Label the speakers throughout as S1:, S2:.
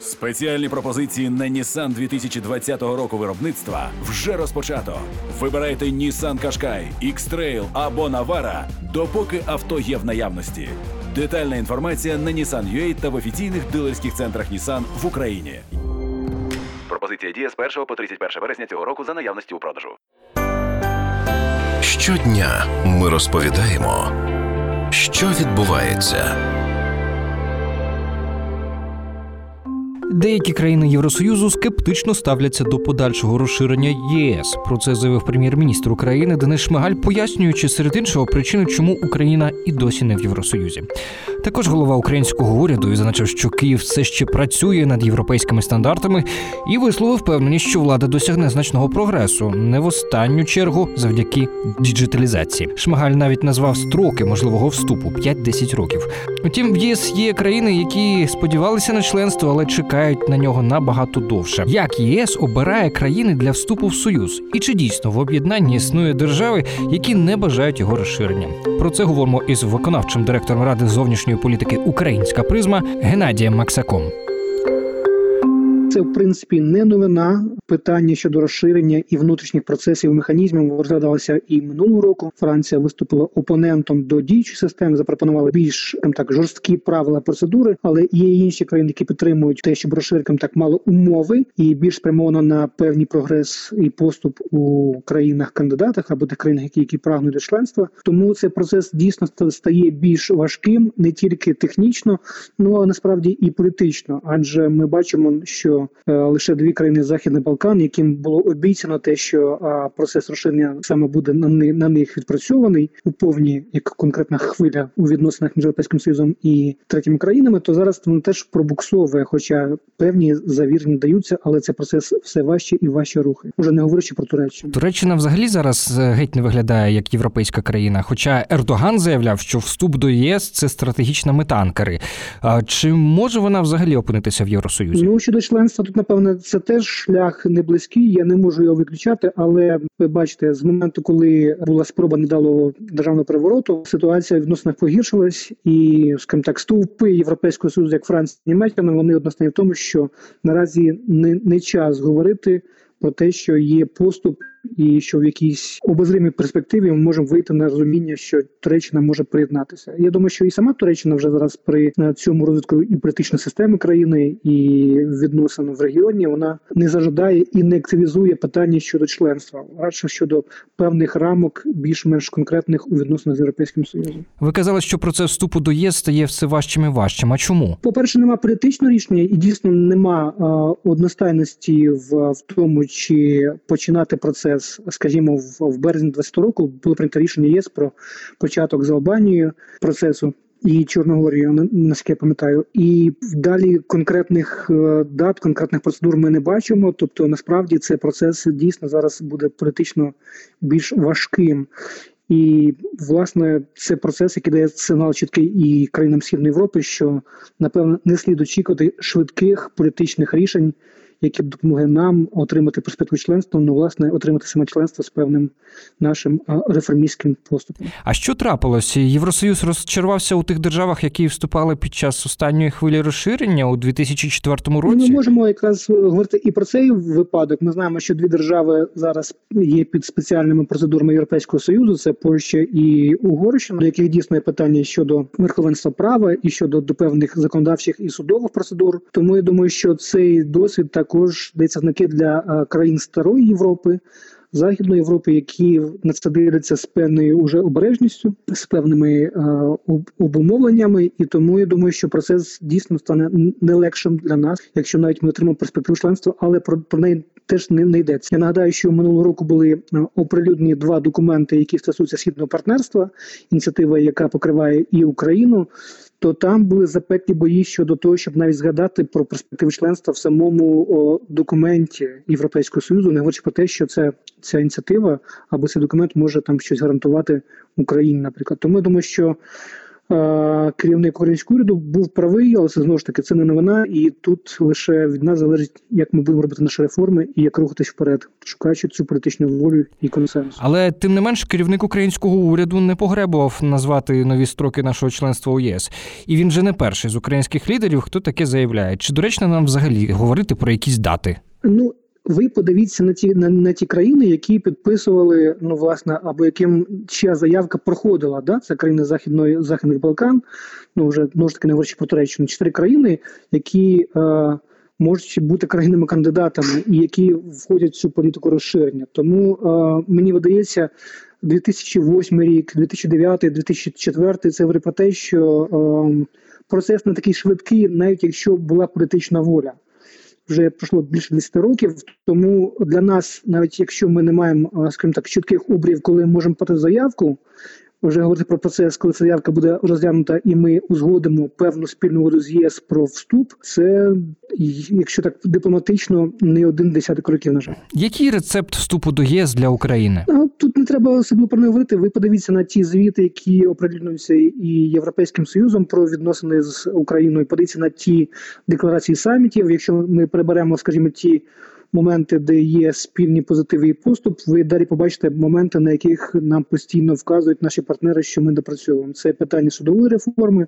S1: Спеціальні пропозиції на Nissan 2020 року виробництва вже розпочато. Вибирайте Nissan Qashqai, X-Trail або Navara, допоки авто є в наявності. Детальна інформація на Nissan.ua та в офіційних дилерських центрах Nissan в Україні. Пропозиція діє з 1 по 31 вересня цього року за наявності у продажу.
S2: Щодня ми розповідаємо, що відбувається.
S3: Деякі країни Євросоюзу скептично ставляться до подальшого розширення ЄС. Про це заявив прем'єр-міністр України Денис Шмигаль, пояснюючи серед іншого причини, чому Україна і досі не в Євросоюзі. Також голова українського уряду відзначив, що Київ все ще працює над європейськими стандартами і висловив впевненість, що влада досягне значного прогресу, не в останню чергу завдяки діджиталізації. Шмигаль навіть назвав строки можливого вступу 5-10 років. Утім, в ЄС є країни, які сподівалися на членство, але чекають на нього набагато довше. Як ЄС обирає країни для вступу в союз, і чи дійсно в об'єднанні існує держави, які не бажають його розширення? Про це говоримо із виконавчим директором ради зовнішньої політики Українська призма Геннадієм Максаком.
S4: Це в принципі не новина. Питання щодо розширення і внутрішніх процесів механізмів розглядалося і минулого року. Франція виступила опонентом до діючої системи, запропонувала більш так жорсткі правила процедури, але є інші країни, які підтримують те, щоб розширкам так мало умови і більш спрямовано на певний прогрес і поступ у країнах-кандидатах або тих країнах, які, які прагнуть до членства. Тому цей процес дійсно стає більш важким не тільки технічно, ну а насправді і політично. Адже ми бачимо, що е, лише дві країни Західний Балкан, яким було обіцяно те, що процес розширення саме буде на, ни- на них відпрацьований у повній як конкретна хвиля у відносинах між Європейським Союзом і третіми країнами, то зараз воно теж пробуксовує, хоча певні завірення даються, але цей процес все важче і важче рухає. Уже не говорячи про Туреччину.
S3: Туреччина взагалі зараз е, геть не виглядає як європейська країна. Хоча Ердоган заявляв, що вступ до ЄС це стратегічна мета Анкари. А чи може вона взагалі опинитися в Євросоюзі?
S4: Ну щодо членства, тут напевне це теж шлях не близький. Я не можу його виключати. Але ви бачите, з моменту, коли була спроба недалого державного перевороту, ситуація відносно погіршилась, і скажімо так, стовпи європейського союзу, як Франція Німеччина, вони одностайні в тому, що наразі не, не час говорити про те, що є поступ. І що в якійсь обозримій перспективі ми можемо вийти на розуміння, що Туреччина може приєднатися. Я думаю, що і сама Туреччина вже зараз при е, цьому розвитку і політичної системи країни, і відносин в регіоні вона не зажадає і не активізує питання щодо членства, радше щодо певних рамок, більш-менш конкретних у відносинах з європейським союзом.
S3: Ви казали, що процес вступу до ЄС стає все важчим і важчим. А чому?
S4: По-перше, нема політичного рішення, і дійсно нема е, одностайності в, в тому, чи починати процес, скажімо, в, в березні 20 року було прийнято рішення ЄС про початок з Албанією процесу. І Чорногорію, на- наскільки я пам'ятаю, і далі конкретних е, дат, конкретних процедур ми не бачимо. Тобто, насправді цей процес дійсно зараз буде політично більш важким. І власне це процес, який дає сигнал чіткий і країнам Східної Європи, що напевно не слід очікувати швидких політичних рішень, які б допомогли нам отримати перспективу членства, ну власне отримати саме членство з певним нашим реформістським поступом.
S3: А що трапилось? Євросоюз розчарувався у тих державах, які вступали під час останньої хвилі розширення у 2004
S4: Ми
S3: році.
S4: можемо якраз говорити і про цей випадок. Ми знаємо, що дві держави зараз є під спеціальними процедурами Європейського союзу: це Польща і Угорщина, до яких дійсно є питання щодо верховенства права і щодо до певних законодавчих і судових процедур. Тому я думаю, що цей досвід також дається знаки для е, країн старої Європи. Західної Європи, які на це дивляться з певною уже обережністю, з певними е, обумовленнями, і тому я думаю, що процес дійсно стане не легшим для нас, якщо навіть ми отримаємо перспективу членства, але про, про неї теж не, не йдеться. Я нагадаю, що минулого року були е, оприлюднені два документи, які стосуються східного партнерства, ініціатива, яка покриває і Україну. То там були запеклі бої щодо того, щоб навіть згадати про перспективи членства в самому о, документі Європейського союзу, не говорячи про те, що це ця ініціатива або цей документ може там щось гарантувати Україні, наприклад. Тому я думаю, що керівник українського уряду був правий, але це знову ж таки це не новина, і тут лише від нас залежить, як ми будемо робити наші реформи і як рухатись вперед, шукаючи цю політичну волю і консенсус.
S3: Але тим не менш, керівник українського уряду не погребував назвати нові строки нашого членства у ЄС. І він же не перший з українських лідерів, хто таке заявляє. Чи доречно нам взагалі говорити про якісь дати?
S4: Ну ви подивіться на ті на, на ті країни, які підписували, ну власне, або яким чия заявка проходила. Да? Це країни Західної Західних Балкан. Ну вже знову ж таки не говорячи про Туреччину. Чотири країни, які е, можуть бути країнами кандидатами і які входять в цю політику розширення. Тому е, мені видається. 2008 рік, 2009, 2004 це говорить про те, що е, процес не такий швидкий, навіть якщо була політична воля вже пройшло більше 10 років. Тому для нас, навіть якщо ми не маємо, е, скажімо так, чітких обрів, коли ми можемо подати заявку, вже говорити про процес, коли ця заявка буде розглянута, і ми узгодимо певну спільну угоду з ЄС про вступ. Це якщо так дипломатично, не один десяток років. На жаль,
S3: Який рецепт вступу до ЄС для України?
S4: а тут не треба особливо про не говорити. Ви подивіться на ті звіти, які оприлюднюються і Європейським Союзом про відносини з Україною. Подивіться на ті декларації самітів. Якщо ми приберемо, скажімо, ті моменти, де є спільні позитиви і поступ, ви далі побачите моменти, на яких нам постійно вказують наші партнери, що ми допрацьовуємо. Це питання судової реформи,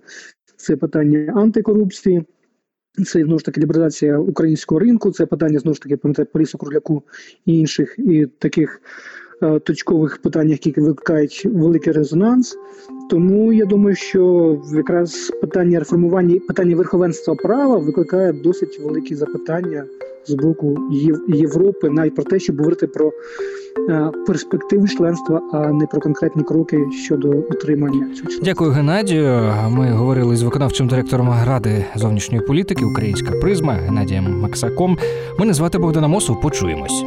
S4: це питання антикорупції. Це знову ж таки лібералізація українського ринку, це питання знову ж таки пам'ятаєте, по лісу кругляку і інших і таких точкових питань, які викликають великий резонанс. Тому я думаю, що якраз питання реформування, питання верховенства права викликає досить великі запитання з боку Єв- Європи, навіть про те, щоб говорити про е, перспективи членства, а не про конкретні кроки щодо отримання цього членства.
S3: Дякую, Геннадію. Ми говорили з виконавчим директором Ради зовнішньої політики Українська призма Геннадієм Максаком. Мене звати Богдана Мосов. Почуємось.